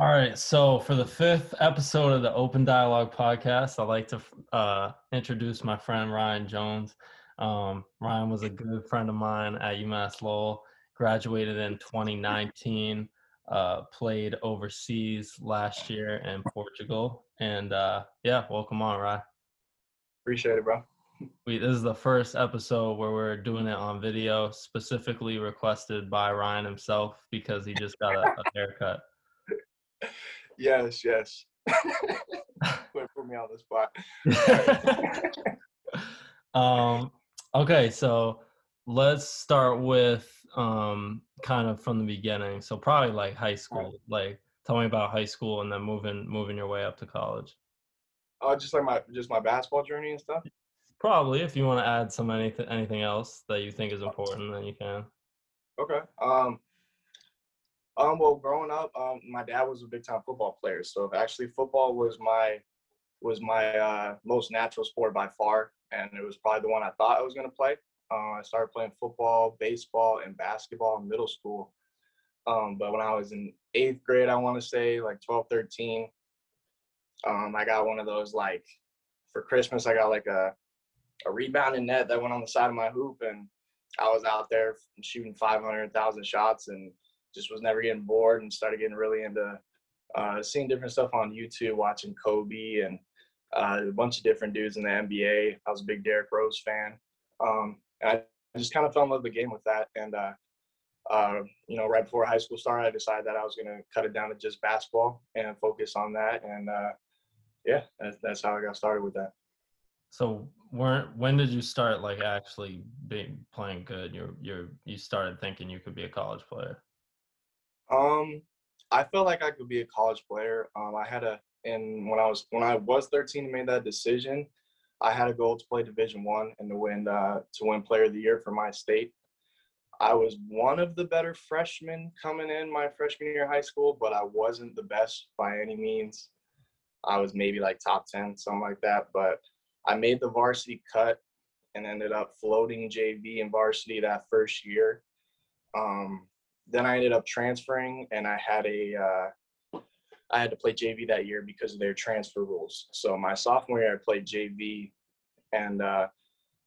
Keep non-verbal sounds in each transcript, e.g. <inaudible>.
All right. So for the fifth episode of the Open Dialogue podcast, I'd like to uh, introduce my friend Ryan Jones. Um, Ryan was a good friend of mine at UMass Lowell. Graduated in 2019. Uh, played overseas last year in Portugal, and uh, yeah, welcome on, Ryan. Appreciate it, bro. We this is the first episode where we're doing it on video, specifically requested by Ryan himself because he just got a, a haircut. Yes, yes. <laughs> Put put me on the spot. <laughs> um, okay, so let's start with um, kind of from the beginning. So probably like high school. Like, tell me about high school and then moving moving your way up to college. Oh, uh, just like my just my basketball journey and stuff. Probably, if you want to add some anything anything else that you think is important, then you can. Okay. Um. Um. Well, growing up, um, my dad was a big time football player, so actually football was my was my uh, most natural sport by far, and it was probably the one I thought I was going to play. Uh, I started playing football, baseball, and basketball in middle school. Um, but when I was in eighth grade, I want to say like 12, 13, um, I got one of those like for Christmas, I got like a a rebounding net that went on the side of my hoop, and I was out there shooting 500,000 shots and just was never getting bored and started getting really into uh, seeing different stuff on YouTube, watching Kobe and uh, a bunch of different dudes in the NBA. I was a big Derrick Rose fan. Um, I just kind of fell in love with the game with that. And, uh, uh, you know, right before high school started, I decided that I was going to cut it down to just basketball and focus on that. And uh, yeah, that's, that's how I got started with that. So when when did you start like actually being playing good? You you you started thinking you could be a college player. Um, I felt like I could be a college player. Um, I had a and when I was when I was 13 and made that decision, I had a goal to play Division One and to win uh, to win Player of the Year for my state. I was one of the better freshmen coming in my freshman year of high school, but I wasn't the best by any means. I was maybe like top 10, something like that. But I made the varsity cut and ended up floating JV and varsity that first year. Um, then I ended up transferring, and I had a uh, I had to play JV that year because of their transfer rules. So my sophomore year, I played JV, and uh,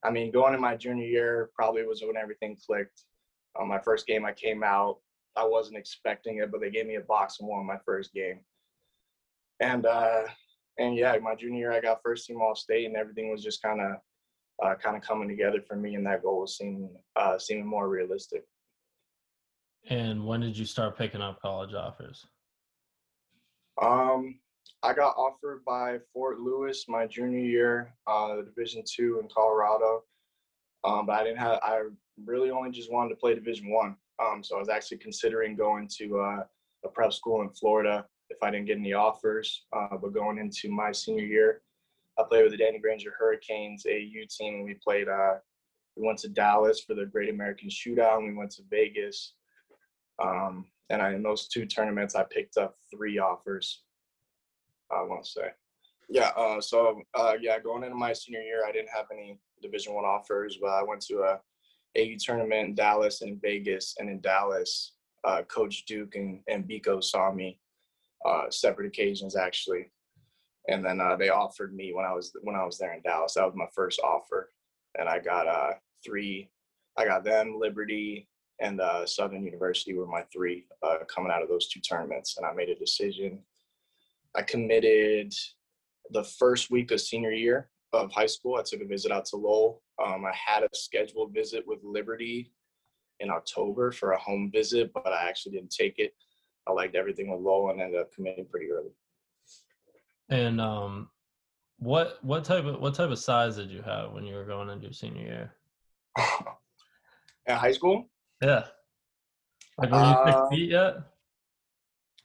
I mean, going in my junior year probably was when everything clicked. Um, my first game, I came out. I wasn't expecting it, but they gave me a box and won my first game. And uh, and yeah, my junior year I got first team All State, and everything was just kind of uh, kind of coming together for me, and that goal was seeming uh, seeming more realistic. And when did you start picking up college offers? Um, I got offered by Fort Lewis my junior year, uh, Division two in Colorado. Um, but I didn't have. I really only just wanted to play Division one. Um, so I was actually considering going to uh, a prep school in Florida if I didn't get any offers. Uh, but going into my senior year, I played with the Danny Granger Hurricanes AU team, and we played. Uh, we went to Dallas for the Great American Shootout, and we went to Vegas. Um, and I, in those two tournaments, I picked up three offers. I want to say, yeah. Uh, so uh, yeah, going into my senior year, I didn't have any Division One offers, but I went to a AU tournament in Dallas and Vegas, and in Dallas, uh, Coach Duke and, and Biko saw me uh, separate occasions actually, and then uh, they offered me when I was when I was there in Dallas. That was my first offer, and I got uh, three. I got them, Liberty, and uh, Southern University were my three uh, coming out of those two tournaments, and I made a decision. I committed the first week of senior year of high school. I took a visit out to Lowell. Um, I had a scheduled visit with Liberty in October for a home visit, but I actually didn't take it. I liked everything with Lowell and ended up committing pretty early. And um, what what type of what type of size did you have when you were going into your senior year? <laughs> In high school? Yeah. Were you six feet yet?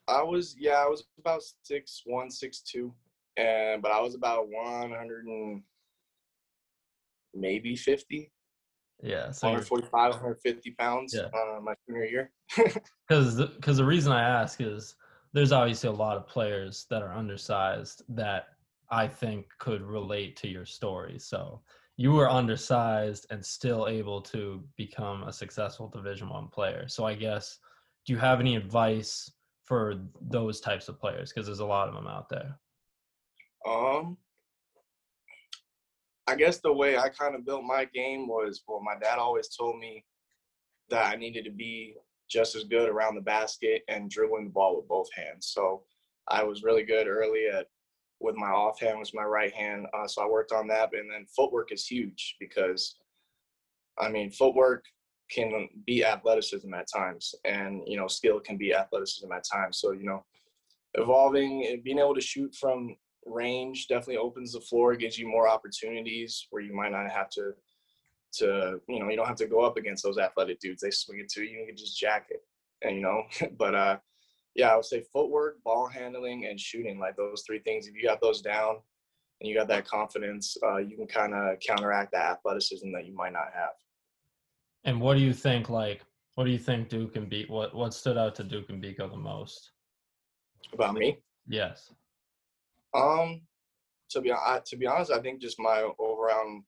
I was yeah, I was about six one, six two, and but I was about one hundred and maybe fifty. Yeah, so 145, 150 pounds yeah. uh, my senior year. <laughs> Because because the reason I ask is there's obviously a lot of players that are undersized that I think could relate to your story. So you were undersized and still able to become a successful Division One player. So I guess do you have any advice for those types of players because there's a lot of them out there? Um, I guess the way I kind of built my game was well, my dad always told me that I needed to be just as good around the basket and dribbling the ball with both hands. So I was really good early at with my offhand was my right hand. Uh, so I worked on that, and then footwork is huge because, I mean, footwork can be athleticism at times, and you know, skill can be athleticism at times. So you know, evolving and being able to shoot from range definitely opens the floor, gives you more opportunities where you might not have to to you know you don't have to go up against those athletic dudes. They swing it to you, you can just jack it, and you know. <laughs> but uh, yeah, I would say footwork, ball handling, and shooting. Like those three things. If you got those down, and you got that confidence, uh, you can kind of counteract the athleticism that you might not have. And what do you think? Like, what do you think Duke and beat? What what stood out to Duke and Biko the most? About me? Yes. Um, to be I, to be honest, I think just my overall,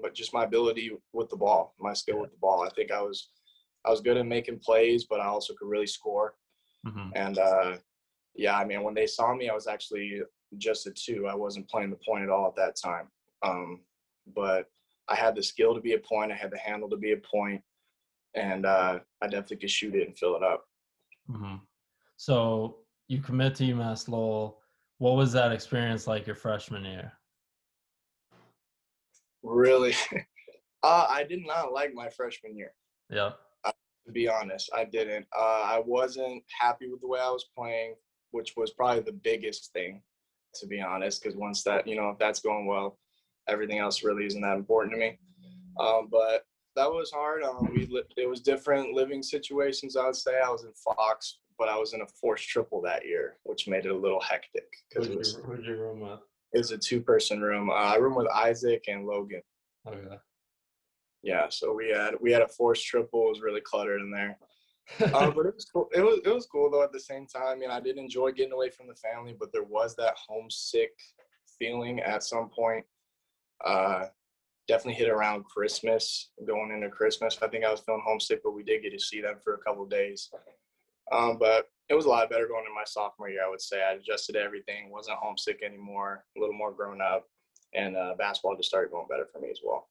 but just my ability with the ball, my skill with the ball. I think I was I was good at making plays, but I also could really score. Mm-hmm. And uh, yeah, I mean, when they saw me, I was actually just a two. I wasn't playing the point at all at that time. Um, but I had the skill to be a point. I had the handle to be a point, and uh, I definitely could shoot it and fill it up. Mm-hmm. So you commit to UMass Lowell. What was that experience like your freshman year? Really, <laughs> uh, I did not like my freshman year. Yeah. To be honest, I didn't. Uh, I wasn't happy with the way I was playing, which was probably the biggest thing, to be honest. Because once that, you know, if that's going well, everything else really isn't that important to me. Um, but that was hard. Um, we li- it was different living situations. I would say I was in Fox, but I was in a forced triple that year, which made it a little hectic because it was. Who'd you room with? It was a two-person room. Uh, I room with Isaac and Logan. Oh yeah. Yeah, so we had we had a forced triple. It was really cluttered in there. um, <laughs> but it was cool. It was it was cool though. At the same time, I mean, I did enjoy getting away from the family, but there was that homesick feeling at some point. Uh, definitely hit around Christmas, going into Christmas. I think I was feeling homesick, but we did get to see them for a couple days. Um, but it was a lot better going into my sophomore year. I would say I adjusted everything, wasn't homesick anymore, a little more grown up, and uh, basketball just started going better for me as well.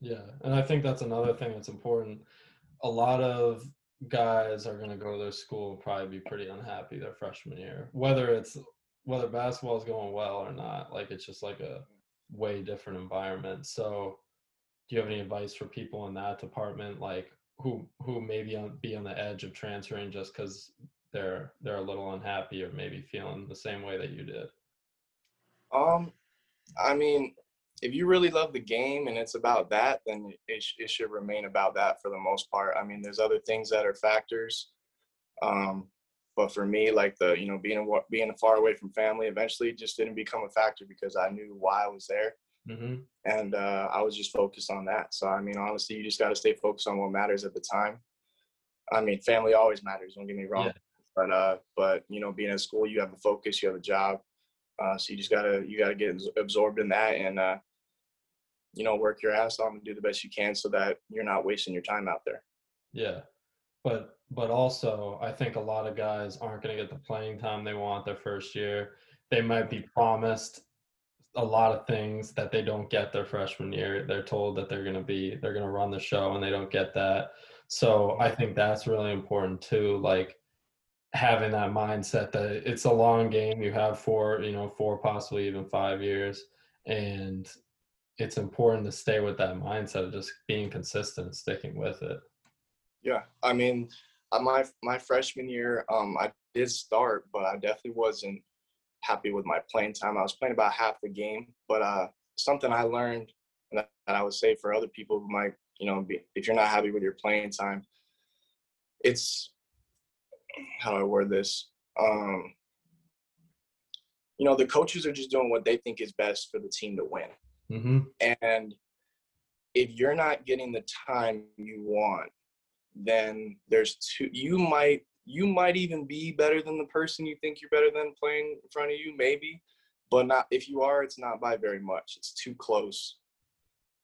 Yeah, and I think that's another thing that's important. A lot of guys are going to go to their school probably be pretty unhappy their freshman year, whether it's whether basketball is going well or not. Like it's just like a way different environment. So, do you have any advice for people in that department, like who who maybe be on the edge of transferring just because they're they're a little unhappy or maybe feeling the same way that you did? Um, I mean, if you really love the game and it's about that, then it, it should remain about that for the most part. I mean, there's other things that are factors. Um, but for me, like the, you know, being, being far away from family eventually just didn't become a factor because I knew why I was there. Mm-hmm. And uh, I was just focused on that. So, I mean, honestly, you just got to stay focused on what matters at the time. I mean, family always matters. Don't get me wrong. Yeah. But, uh, but, you know, being at school, you have a focus, you have a job. Uh, so you just gotta you gotta get absorbed in that and uh, you know work your ass off and do the best you can so that you're not wasting your time out there. Yeah, but but also I think a lot of guys aren't going to get the playing time they want their first year. They might be promised a lot of things that they don't get their freshman year. They're told that they're going to be they're going to run the show and they don't get that. So I think that's really important too. Like having that mindset that it's a long game. You have four, you know, four, possibly even five years. And it's important to stay with that mindset of just being consistent, and sticking with it. Yeah. I mean, uh, my, my freshman year, um, I did start, but I definitely wasn't happy with my playing time. I was playing about half the game, but, uh, something I learned that I would say for other people who might, you know, be, if you're not happy with your playing time, it's how do I word this? Um, you know, the coaches are just doing what they think is best for the team to win. Mm-hmm. And if you're not getting the time you want, then there's two. You might you might even be better than the person you think you're better than playing in front of you, maybe, but not. If you are, it's not by very much. It's too close.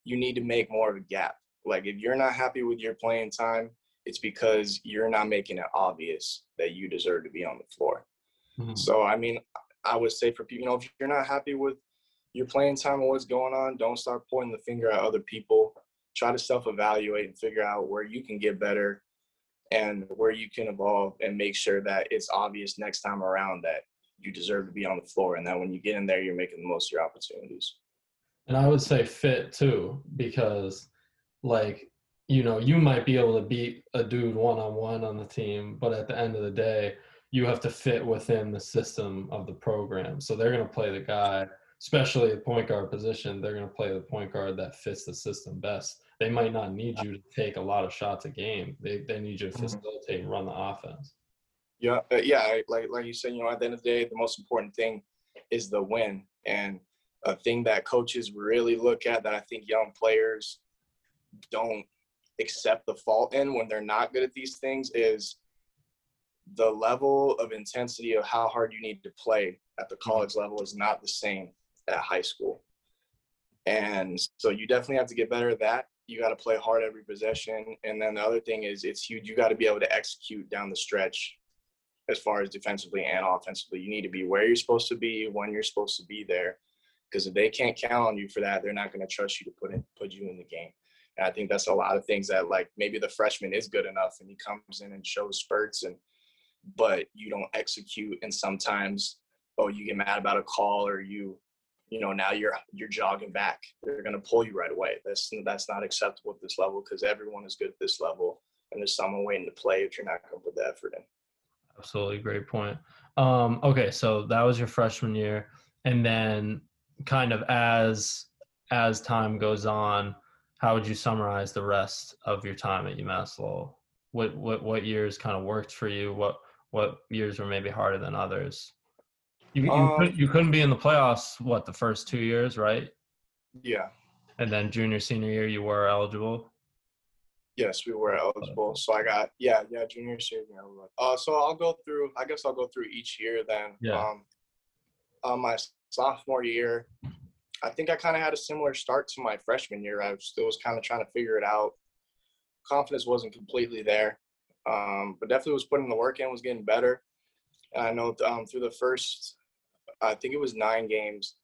You need to make more of a gap. Like if you're not happy with your playing time, it's because you're not making it obvious that you deserve to be on the floor. Mhm. So I mean, I would say for people, you know, if you're not happy with your playing time and what's going on, don't start pointing the finger at other people. Try to self-evaluate and figure out where you can get better and where you can evolve and make sure that it's obvious next time around that you deserve to be on the floor and that when you get in there you're making the most of your opportunities. And I would say fit too, because like, you know, you might be able to beat a dude one on one on the team, but at the end of the day, you have to fit within the system of the program. So they're going to play the guy, especially the point guard position, they're going to play the point guard that fits the system best. They might not need you to take a lot of shots a game. They, they need you to Mhm. facilitate and run the offense. Yeah, uh, yeah. Like like you said, you know, at the end of the day, the most important thing is the win, and a thing that coaches really look at that I think young players don't accept the fault in when they're not good at these things is the level of intensity of how hard you need to play at the college level is not the same at high school. And so you definitely have to get better at that. You got to play hard every possession. And then the other thing is it's huge. You got to be able to execute down the stretch as far as defensively and offensively. You need to be where you're supposed to be when you're supposed to be there. Because if they can't count on you for that, they're not going to trust you to put in put you in the game. And I think that's a lot of things that like maybe the freshman is good enough and he comes in and shows spurts and but you don't execute and sometimes oh you get mad about a call or you you know now you're you're jogging back they're going to pull you right away that's that's not acceptable at this level because everyone is good at this level and there's someone waiting to play if you're not going to put the effort in Absolutely, great point. Um, okay, so that was your freshman year, and then kind of as as time goes on, how would you summarize the rest of your time at UMass Lowell? What what what years kind of worked for you? What what years were maybe harder than others? You you, Um, couldn't, you couldn't be in the playoffs. What the first two years, right? yeah And then junior senior year, you were eligible. yes we were eligible so i got yeah yeah junior senior year, uh so i'll go through i guess i'll go through each year then Yeah. um uh, my sophomore year i think i kind of had a similar start to my freshman year i still was kind of trying to figure it out confidence wasn't completely there um but definitely was putting the work in was getting better and i know um through the first i think it was nine games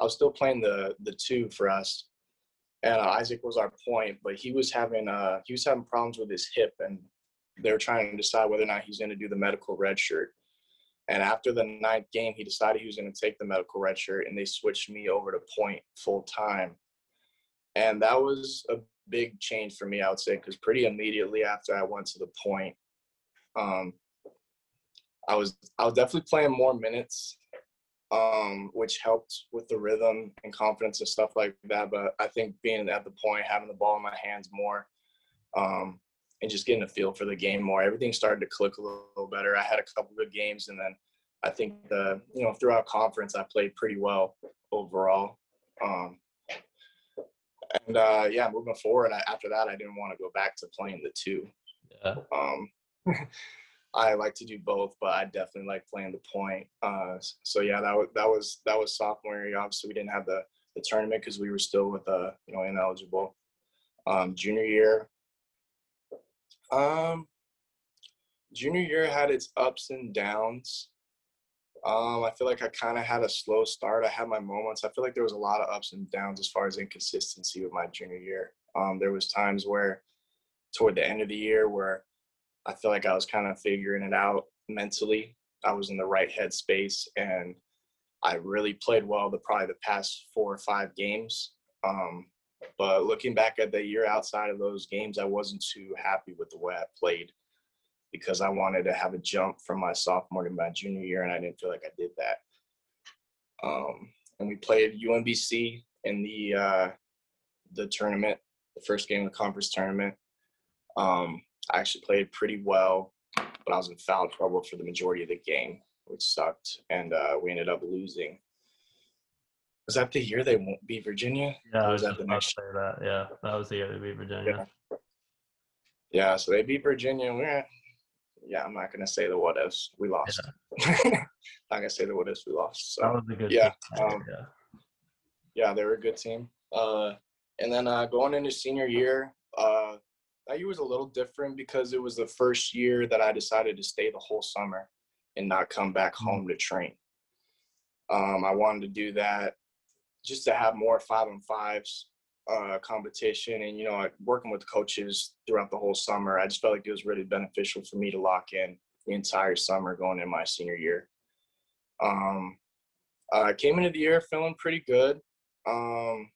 i was still playing the the two for us and uh, Isaac was our point, but he was having uh he was having problems with his hip, and they were trying to decide whether or not he's going to do the medical red shirt. And after the ninth game, he decided he was going to take the medical red shirt, and they switched me over to point full time. And that was a big change for me, I would say, because pretty immediately after I went to the point, um, I was I was definitely playing more minutes um, which helped with the rhythm and confidence and stuff like that. But I think being at the point, having the ball in my hands more, um, and just getting a feel for the game more, everything started to click a little, little better. I had a couple good games, and then I think the you know throughout conference I played pretty well overall. Um, and uh, yeah, moving forward, I, after that, I didn't want to go back to playing the two. Yeah. <laughs> I like to do both, but I definitely like playing the point. Uh, so yeah, that was that was that was sophomore year. Obviously, we didn't have the the tournament because we were still with uh you know ineligible. Um, junior year, um, junior year had its ups and downs. Um, I feel like I kind of had a slow start. I had my moments. I feel like there was a lot of ups and downs as far as inconsistency with my junior year. Um, there was times where, toward the end of the year, where I feel like I was kind of figuring it out mentally. I was in the right headspace, and I really played well the probably the past four or five games. Um, but looking back at the year outside of those games, I wasn't too happy with the way I played because I wanted to have a jump from my sophomore to my junior year, and I didn't feel like I did that. Um, and we played UMBC in the uh, the tournament, the first game of the conference tournament. Um, I actually played pretty well, but I was in foul trouble for the majority of the game, which sucked, and uh, we ended up losing. Was that the year they won't beat Virginia? Yeah, I was was that the next year? that. Yeah, that was the year they beat Virginia. Yeah, so they beat Virginia. We're yeah, I'm not gonna say the what ifs. We lost. <laughs> not gonna say the what ifs. We lost. That So was a good yeah, team um, yeah. yeah, they were a good team. Uh, and then uh, going into senior year, uh, that year was a little different because it was the first year that I decided to stay the whole summer and not come back Mm. home to train. Um, I wanted to do that just to have more five and fives uh, competition, and you know, working with coaches throughout the whole summer, I just felt like it was really beneficial for me to lock in the entire summer going into my senior year. Um, I came into the year feeling pretty good. Um,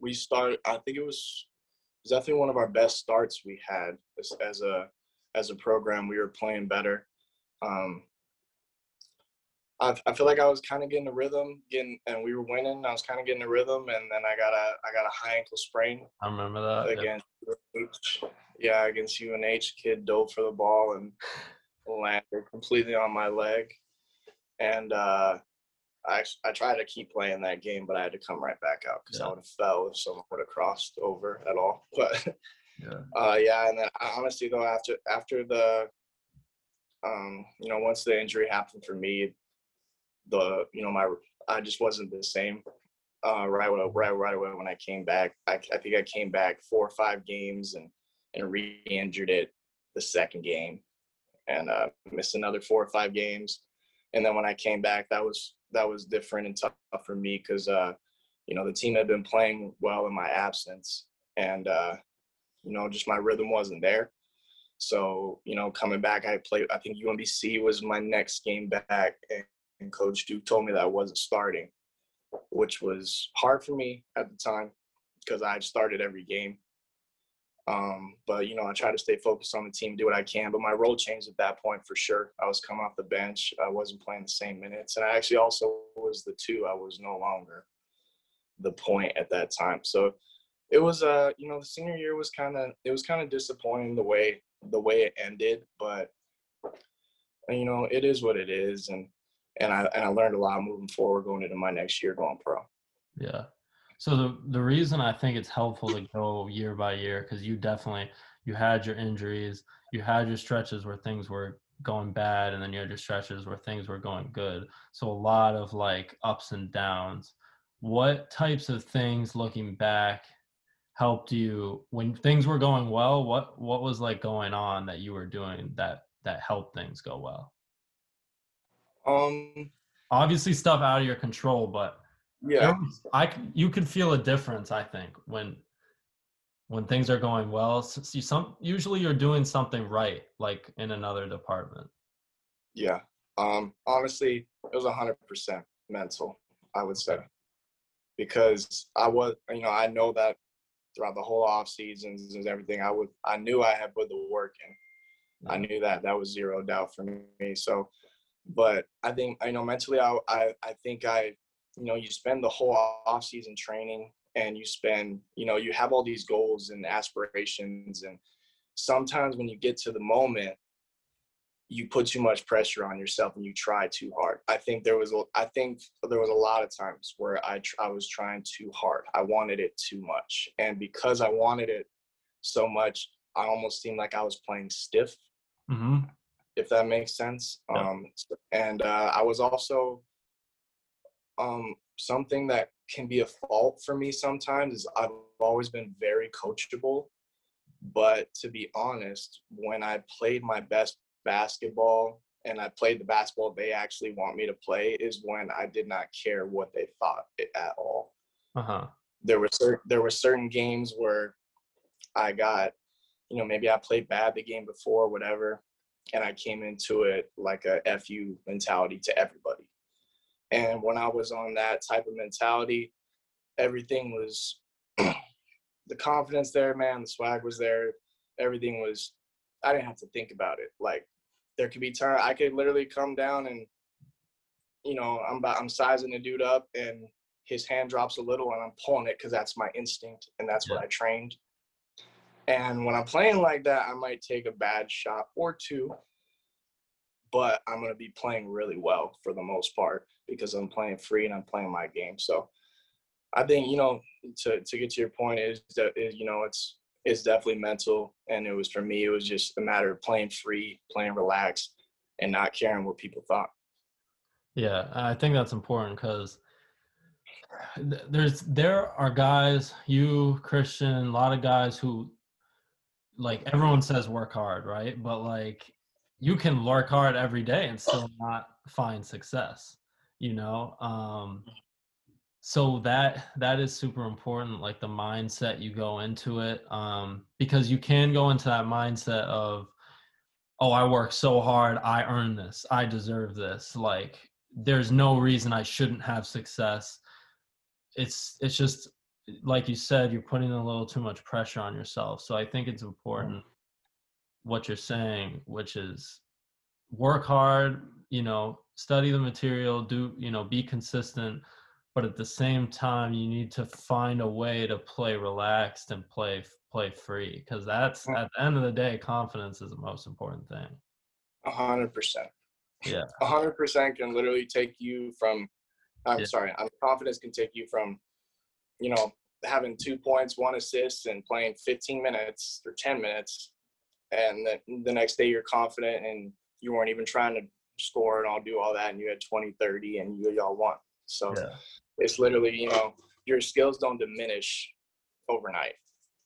we started. I think it was, was definitely one of our best starts we had as, as a as a program. We were playing better. Um, I, I feel like I was kind of getting a rhythm, getting, and we were winning. I was kind of getting a rhythm, and then I got a I got a high ankle sprain I remember that. yeah. against UNH. Yeah, against UNH, kid dove for the ball and landed completely on my leg. And uh, I I tried to keep playing that game, but I had to come right back out because Yeah. I would have fell if someone would have crossed over at all. <laughs> But Yeah. uh, yeah, and then I- honestly though, after after the um, you know once the injury happened for me, the you know my I just wasn't the same. Uh, right away, right right away when I came back, I, I think I came back four or five games and and re-injured it the second game, and uh, missed another four or five games. And then when I came back, that was that was different and tough for me because uh, you know the team had been playing well in my absence, and uh, you know just my rhythm wasn't there. So you know coming back, I played. I think UMBC was my next game back, and, and Coach Duke told me that I wasn't starting, which was hard for me at the time because I started every game. Um, but you know, I try to stay focused on the team, do what I can. But my role changed at that point for sure. I was coming off the bench. I wasn't playing the same minutes, and I actually also was the two. I was no longer the point at that time. So it was uh, you know, the senior year was kind of it was kind of disappointing the way the way it ended, but you know, it is what it is, and and I and I learned a lot moving forward going into my next year going pro. Yeah. So the the reason I think it's helpful to go year by year because you definitely you had your injuries, you had your stretches where things were going bad, and then you had your stretches where things were going good. So a lot of like ups and downs. What types of things looking back helped you when things were going well? What what was like going on that you were doing that that helped things go well? Um, Obviously stuff out of your control, but yeah, was- I you can feel a difference. I think when when things are going well, see some usually you're doing something right, like in another department. Yeah. Um, honestly, it was hundred percent mental, I would say. Because I was you know, I know that throughout the whole off seasons and everything, I would I knew I had put the work in. I knew that. That was zero doubt for me. So but I think you know mentally I I, I think I you know, you spend the whole off season training and you spend, you know, you have all these goals and aspirations and sometimes when you get to the moment you put too much pressure on yourself and you try too hard. I think there was a, I think there was a lot of times where I tr- I was trying too hard. I wanted it too much, and because I wanted it so much, I almost seemed like I was playing stiff, hmm if that makes sense. Yeah. Um, and uh, I was also um, something that can be a fault for me sometimes is I've always been very coachable, but to be honest, when I played my best basketball and I played the basketball they actually want me to play is when I did not care what they thought at all. Uh huh. There were certain there were certain games where I got, you know, maybe I played bad the game before, whatever, and I came into it like a fu mentality to everybody. And when I was on that type of mentality, everything was <clears throat> the confidence there, man. The swag was there. Everything was. I didn't have to think about it. Like there could be time I could literally come down and, you know, I'm about, I'm sizing a dude up and his hand drops a little and I'm pulling it because that's my instinct and that's what I trained. And when I'm playing like that, I might take a bad shot or two, but I'm going to be playing really well for the most part because I'm playing free and I'm playing my game. So I think, you know, to, to get to your point is that, is, you know, it's, it's definitely mental. And it was for me, it was just a matter of playing free, playing relaxed and not caring what people thought. Yeah, I think that's important because there's there are guys, you Christian, a lot of guys who like everyone says work hard, right? But like you can work hard every day and still not find success, you know? Um so that that is super important like the mindset you go into it um because you can go into that mindset of oh i work so hard i earn this i deserve this like there's no reason i shouldn't have success it's it's just like you said you're putting a little too much pressure on yourself so i think it's important what you're saying which is work hard you know study the material do you know be consistent but at the same time you need to find a way to play relaxed and play play free because that's uh at the end of the day confidence is the most important thing A hundred percent. yeah A hundred percent can literally take you from. I'm Yeah. sorry. I'm confidence can take you from, you know, having two points, one assist, and playing 15 minutes or 10 minutes, and then the next day you're confident and you weren't even trying to score and all do all that, and you had 20, 30, and you y'all won. So yeah it's literally, you know, your skills don't diminish overnight.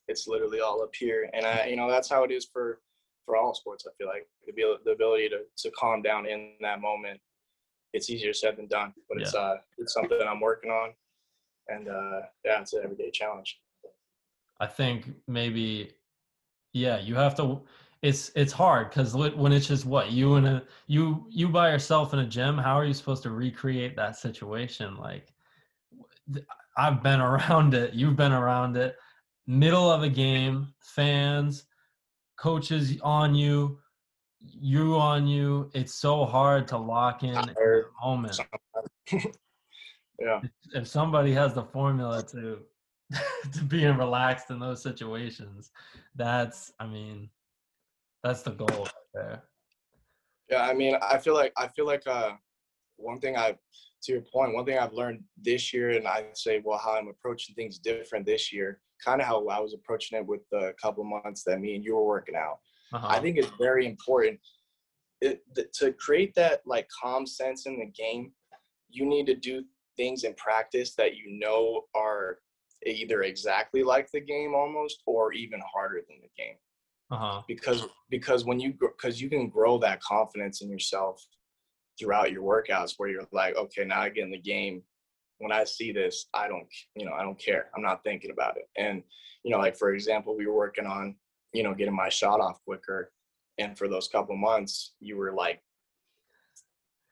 It's literally all up here, and I, you know, that's how it is for for all sports. I feel like the the ability to to calm down in that moment. It's easier said than done, but it's uh it's something that I'm working on, and uh yeah, it's an everyday challenge. I think maybe, yeah, you have to. It's it's hard because when it's just what you and a you you by yourself in a gym. How are you supposed to recreate that situation? Like, I've been <laughs> around it. You've been around it. Middle of a game, fans, coaches on you, you on you. It's so hard to lock in in the Tired. moment. <laughs> Yeah, if somebody has the formula to <laughs> to being relaxed in those situations, that's I mean, that's the goal right there. yeah. I mean, I feel like I feel like uh one thing I to your point, one thing I've learned this year, and I'd say, well, how I'm approaching things different this year, kind of how I was approaching it with the couple months that me and you were working out. Uh-huh. I think it's very important it, th- to create that like calm sense in the game. You need to do things in practice that you know are either exactly like the game almost or even harder than the game. Uh-huh. because because when you because you can grow that confidence in yourself throughout your workouts where you're like okay now i get in the game. When i see this i don't you know i don't care. I'm not thinking about it. And you know like for example we were working on you know getting my shot off quicker and for those couple months you were like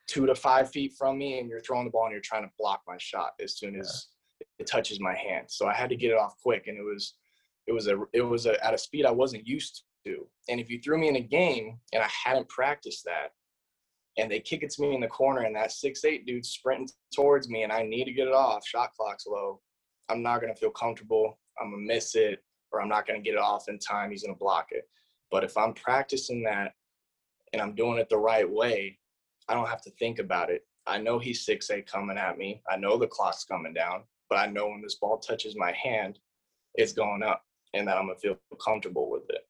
two to five feet from me and you're throwing the ball and you're trying to block my shot as soon as it touches my hand. So i had to get it off quick and it was it was a it was a, at a speed i wasn't used to. And if you threw me in a game and i hadn't practiced that and they kick it to me in the corner and that six eight dude sprinting towards me and i need to get it off shot clock's low i'm not to feel comfortable i'm to miss it or i'm not to get it off in time he's to block it. But if i'm practicing that and i'm doing it the right way i don't have to think about it. I know he's six eight coming at me. I know the clock's coming down but i know when this ball touches my hand it's going up and that i'm to feel comfortable with it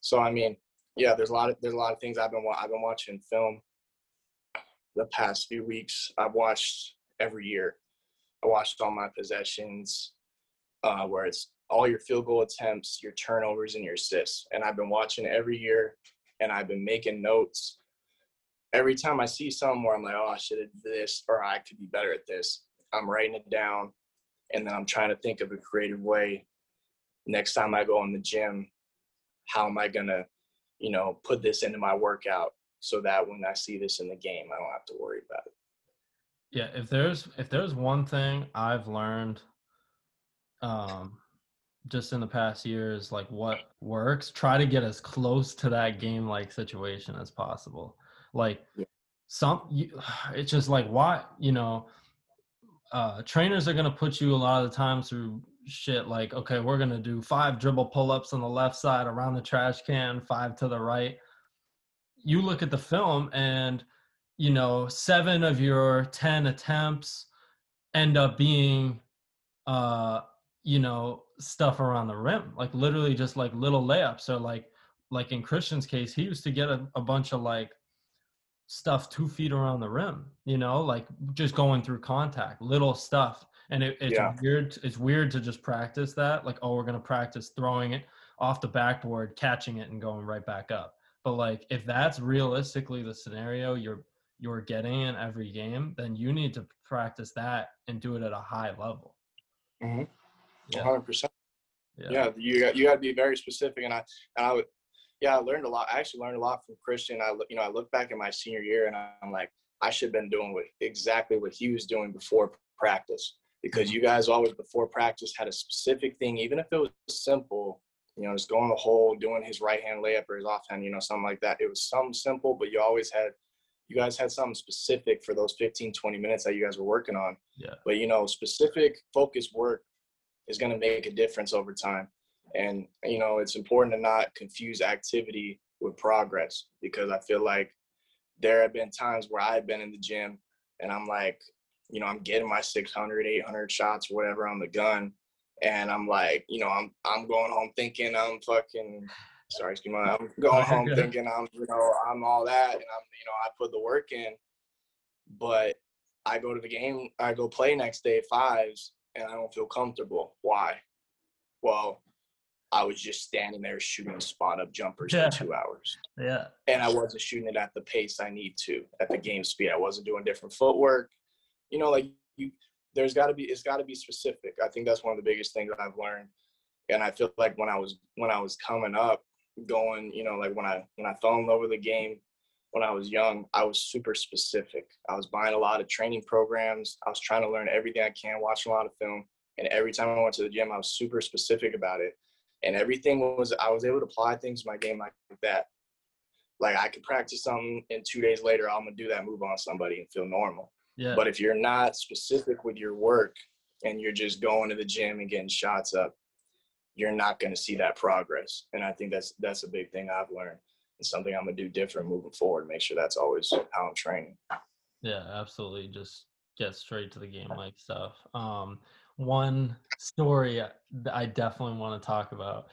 so i mean yeah there's a lot of there's a lot of things i've been i've been watching film the past few weeks. I've watched every year. I watched all my possessions, uh, where it's all your field goal attempts, your turnovers, and your assists. And I've been watching every year, and I've been making notes. Every time I see something where I'm like, oh, I should have this, or I could be better at this, I'm writing it down, and then I'm trying to think of a creative way. Next time I go in the gym, how am I gonna, you know, put this into my workout? so that when I see this in the game, I don't have to worry about it. Yeah, if there's if there's one thing I've learned um just in the past years like what works, try to get as close to that game like situation as possible. Like Yeah. some you, <sighs> it's just like why, you know, uh trainers are going to put you a lot of the times through shit like okay, we're going to do five dribble pull-ups on the left side around the trash can, five to the right. You look at the film and you know, seven of your 10 attempts end up being, uh, you know, stuff around the rim, like literally just like little layups or like, like in Christian's case, he used to get a, a bunch of like stuff two feet around the rim, you know, like just going through contact, little stuff. And it, it's Yeah. weird. It's weird to just practice that. Like, oh, we're going to practice throwing it off the backboard, catching it and going right back up. But like if that's realistically the scenario you're you're getting in every game, then you need to practice that and do it at a high level. Mm-hmm. Yeah. 100%. Yeah. Yeah, you got you got to be very specific, and I and I would, yeah, I learned a lot. I actually learned a lot from Christian. I look- you know I look back at my senior year, and I'm like, I should have been doing what exactly what he was doing before practice, because mm-hmm. you guys always before practice had a specific thing, even if it was simple. You know, just going the hole, doing his right hand layup or his offhand, you know, something like that. It was something simple, but you always had, you guys had something specific for those 15, 20 minutes that you guys were working on. Yeah. But you know, specific focus work is going to make a difference over time. And you know, it's important to not confuse activity with progress because I feel like there have been times where I've been in the gym and I'm like, you know, I'm getting my 600, 800 shots or whatever on the gun, and I'm like, you know, I'm I'm going home thinking I'm fucking. Sorry, excuse me. I'm going home thinking I'm, you know, I'm all that, and I'm, you know, I put the work in, but I go to the game, I go play next day fives, and I don't feel comfortable. Why? Well, I was just standing there shooting spot up jumpers Yeah. for two hours. Yeah. And I wasn't shooting it at the pace I need to, at the game speed. I wasn't doing different footwork. You know, like you there's gotta be it's gotta be specific. I think that's one of the biggest things that I've learned. And I feel like when I was when I was coming up, going, you know, like when I when I fell in love with the game when I was young, I was super specific. I was buying a lot of training programs. I was trying to learn everything I can, watching a lot of film. And every time I went to the gym, I was super specific about it. And everything was, I was able to apply things to my game like that. Like I could practice something and two days later, I'm to do that move on somebody and feel normal. Yeah. But if you're not specific with your work and you're just going to the gym and getting shots up, you're not to see that progress. And I think that's that's a big thing I've learned. It's something I'm gonna do different moving forward. Make sure that's always how I'm training. Yeah, absolutely. Just get straight to the game like stuff. Um, one story I- that I definitely want to talk about.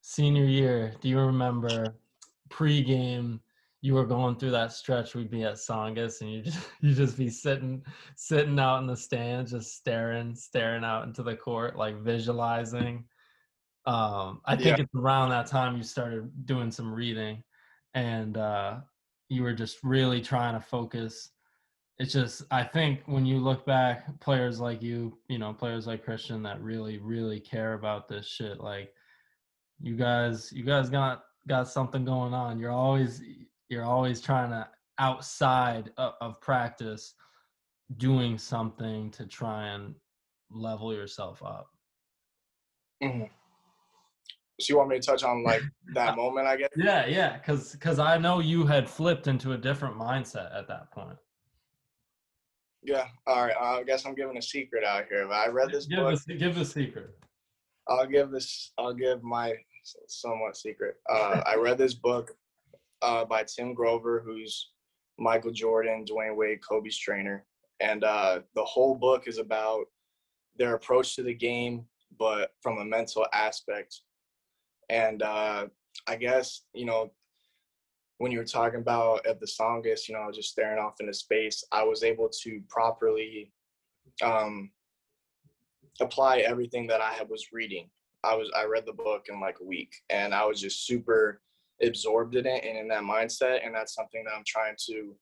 Senior year, do you remember pre-game you were going through that stretch we'd be at Tsongas and you just <laughs> you just be sitting sitting out in the stands just staring staring out into the court like visualizing um i think Yeah. it's around that time you started doing some reading and uh you were just really trying to focus it's just i think when you look back players like you you know players like christian that really really care about this shit like you guys you guys got got something going on you're always you're always trying to outside of, of practice doing something to try and level yourself up Mm-hmm. So you want me to touch on like <laughs> that moment? I guess. yeah yeah because because i know you had flipped into a different mindset at that point Yeah. All right. I guess I'm giving a secret out here. But I read this give book. give a secret I'll give this. I'll give my somewhat secret. Uh, I read this book uh, by Tim Grover, who's Michael Jordan, Dwyane Wade, Kobe's trainer, and uh, the whole book is about their approach to the game, but from a mental aspect. And uh, I guess you know when you were talking about at the Tsongas, you know, I was just staring off into space, I was able to properly um, apply everything that I had was reading. I was I read the book in like a week, and I was just super absorbed in it and in that mindset, and that's something that I'm trying to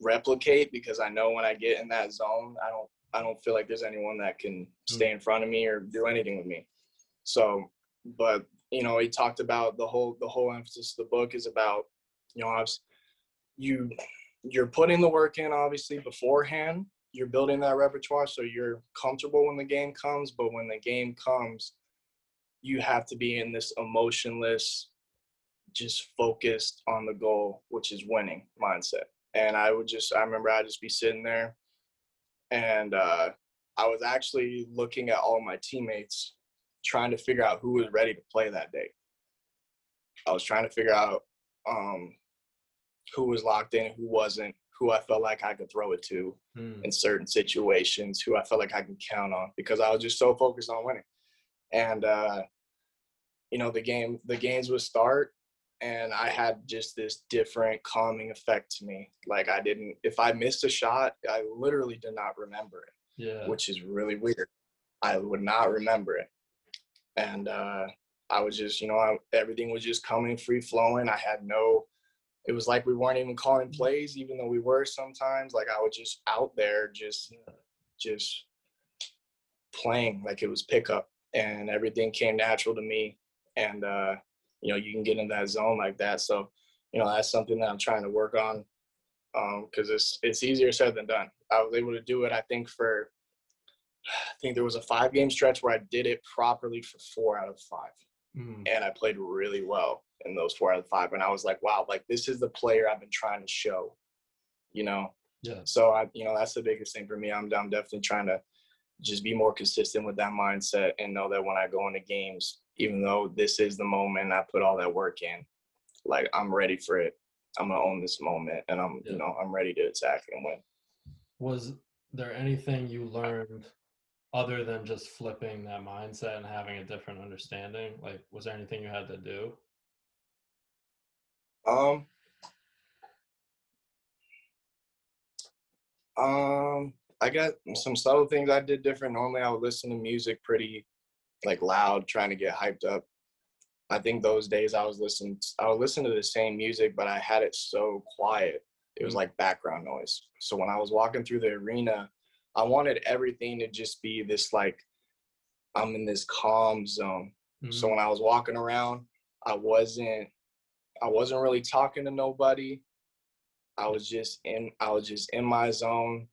replicate because I know when I get in that zone, I don't I don't feel like there's anyone that can stay in front of me or do anything with me. So, but you know, he talked about the whole the whole emphasis of the book is about you know, obviously, you you're putting the work in obviously beforehand. You're building that repertoire so you're comfortable when the game comes, but when the game comes, you have to be in this emotionless, just focused on the goal, which is winning mindset. And I would just, I remember I'd just be sitting there and uh, I was actually looking at all my teammates, trying to figure out who was ready to play that day. I was trying to figure out um, who was locked in, who wasn't, who I felt like I could throw it to Hmm. in certain situations, who I felt like I could count on because I was just so focused on winning. And uh, you know, the game, the games would start, and I had just this different calming effect to me. Like I didn't, if I missed a shot, I literally did not remember it yeah which is really weird. I would not remember it. And uh, I was just, you know, I, everything was just coming free flowing. I had no, it was like we weren't even calling plays, even though we were sometimes. Like I was just out there, just, just playing like it was pickup, and everything came natural to me. And uh, you know, you can get in that zone like that. So, you know, that's something that I'm trying to work on because um, it's it's easier said than done. I was able to do it, I think, for I think there was a five game stretch where I did it properly for four out of five. Mm. And I played really well in those four out of five. And I was like, wow, like this is the player I've been trying to show, you know? Yeah. So I, you know, that's the biggest thing for me. I'm, I'm definitely trying to just be more consistent with that mindset and know that when I go into games, even though this is the moment I put all that work in, like I'm ready for it. I'm gonna own this moment and I'm, yeah. you know, I'm ready to attack and win. Was there anything you learned other than just flipping that mindset and having a different understanding? Like, was there anything you had to do? Um, um, I got some subtle things I did different. Normally, I would listen to music pretty like loud, trying to get hyped up. I think those days I was listening, I would listen to the same music, but I had it so quiet. It was mm. like background noise. So when I was walking through the arena, I wanted everything to just be this like I'm in this calm zone. Mm-hmm. So when I was walking around, I wasn't I wasn't really talking to nobody. I was just in I was just in my zone,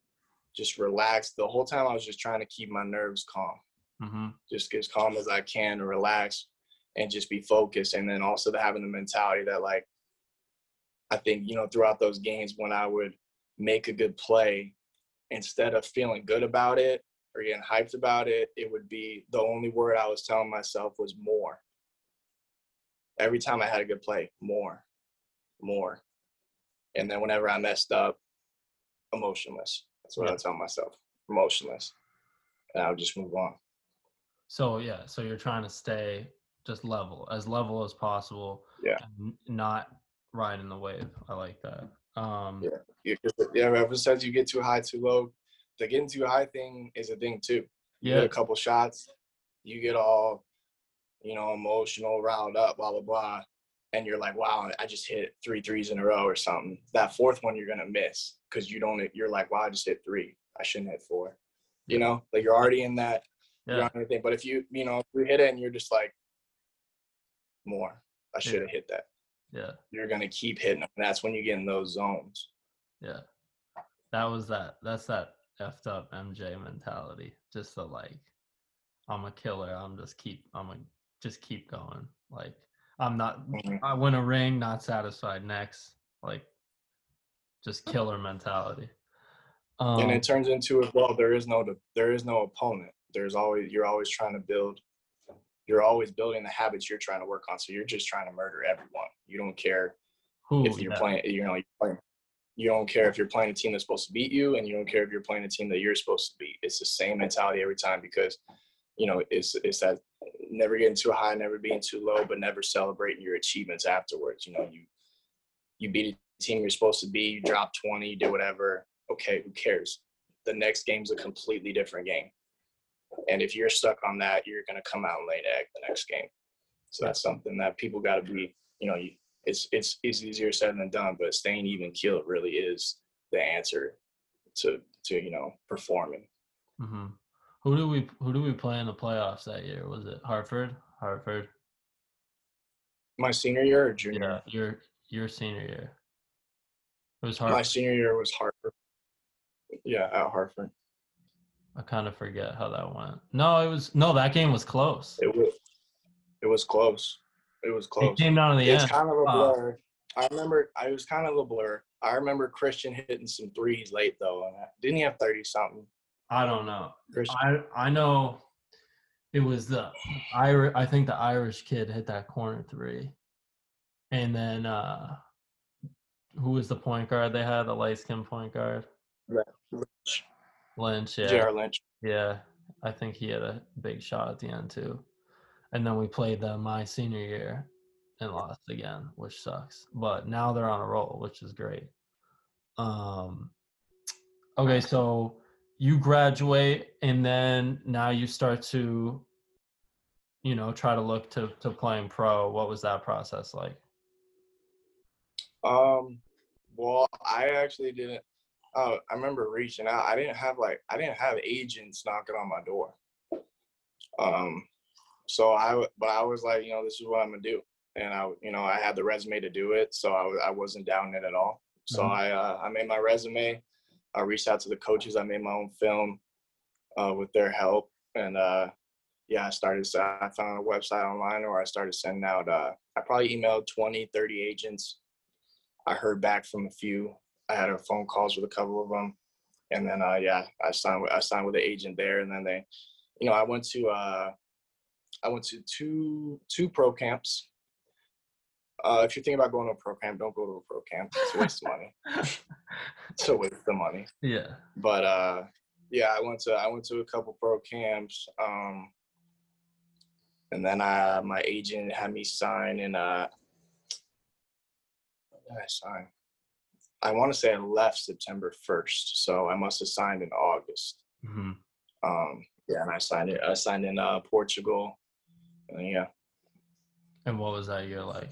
just relaxed. The whole time I was just trying to keep my nerves calm. Mm-hmm. Just as calm as I can to relax and just be focused. And then also to having the mentality that like I think, you know, throughout those games when I would make a good play, instead of feeling good about it or getting hyped about it, it would be the only word I was telling myself was more. Every time I had a good play, more, more. And then whenever I messed up, emotionless. That's what yeah. I tell myself, emotionless. And I would just move on. So yeah, so you're trying to stay just level, as level as possible. Yeah. not riding the wave. I like that. Um, yeah, yeah. Ever since you get too high, too low, the getting too high thing is a thing too. You yeah. get a couple shots, you get all, you know, emotional, riled up, blah blah blah, and you're like, wow, I just hit three threes in a row or something. That fourth one you're gonna miss because you don't. You're like, wow, I just hit three. I shouldn't hit four. You know, like you're already in that. Yeah. Anything. But if you, you know, if you hit it and you're just like, more, I should have yeah. hit that. Yeah. You're gonna keep hitting them. That's when you get in those zones. Yeah. That was that. That's that effed up MJ mentality. Just the like, I'm a killer. I'm just keep. I'm a just keep going. Like I'm not. I win a ring. Not satisfied. Next. Like, just killer mentality. Um, and it turns into as well. There is no. There is no opponent. There's always. You're always trying to build you're always building the habits you're trying to work on. So you're just trying to murder everyone. You don't care Ooh, if you're yeah. playing, you know, you're playing, you don't care if you're playing a team that's supposed to beat you, and you don't care if you're playing a team that you're supposed to beat. It's the same mentality every time because, you know, it's it's that never getting too high, never being too low, but never celebrating your achievements afterwards. You know, you you beat a team you're supposed to be, you drop 20, you do whatever. Okay, who cares? The next game's a completely different game. And if you're stuck on that, you're going to come out and lay an egg the next game. So that's something that people got to be, you know, it's, it's, it's easier said than done, but staying even keel really is the answer to, to, you know, performing. Mm-hmm. Who do we, who do we play in the playoffs that year? Was it Hartford? Hartford. My senior year or junior? Yeah, your, your senior year. It was Hartford. My senior year was Hartford. Yeah, at Hartford. I kind of forget how that went. No, it was no. That game was close. It was. It was close. It was close. It came down to the it's end. It's kind of a blur. I remember. I was kind of a blur. I remember Christian hitting some threes late though. And didn't he have thirty something? I don't know. Christian. I I know. It was the Irish. I think the Irish kid hit that corner three, and then uh who was the point guard they had? The light skin point guard. Rich. Lynch, yeah. J.R. Lynch. Yeah, I think he had a big shot at the end too. And then we played them my senior year and lost again, which sucks. But now they're on a roll, which is great. Um, okay, so you graduate and then now you start to you know, try to look to to playing pro? What was that process like? Um, well, I actually didn't. Uh, I remember reaching out. I didn't have like I didn't have agents knocking on my door. Um, so I but I was like, you know, this is what I'm gonna do, and I you know I had the resume to do it, so I I wasn't down it at all. So mm-hmm. I uh, I made my resume. I reached out to the coaches. I made my own film uh, with their help, and uh, yeah, I started. I found a website online, or I started sending out. Uh, I probably emailed 20, 30 agents. I heard back from a few. I had a phone calls with a couple of them, and then uh, yeah, I signed. With, I signed with the agent there, and then they, you know, I went to. Uh, I went to two two pro camps uh, if you're thinking about going to a pro camp, don't go to a pro camp. It's a waste of money. <laughs> it's a waste of money. Yeah. But uh, yeah, I went to I went to a couple pro camps, um, and then I, my agent had me sign in. Uh, did I sign? I want to say I left September first, so I must have signed in August. Mm-hmm. Um, yeah, and I signed it. I signed in uh, Portugal. And yeah. And what was that year like?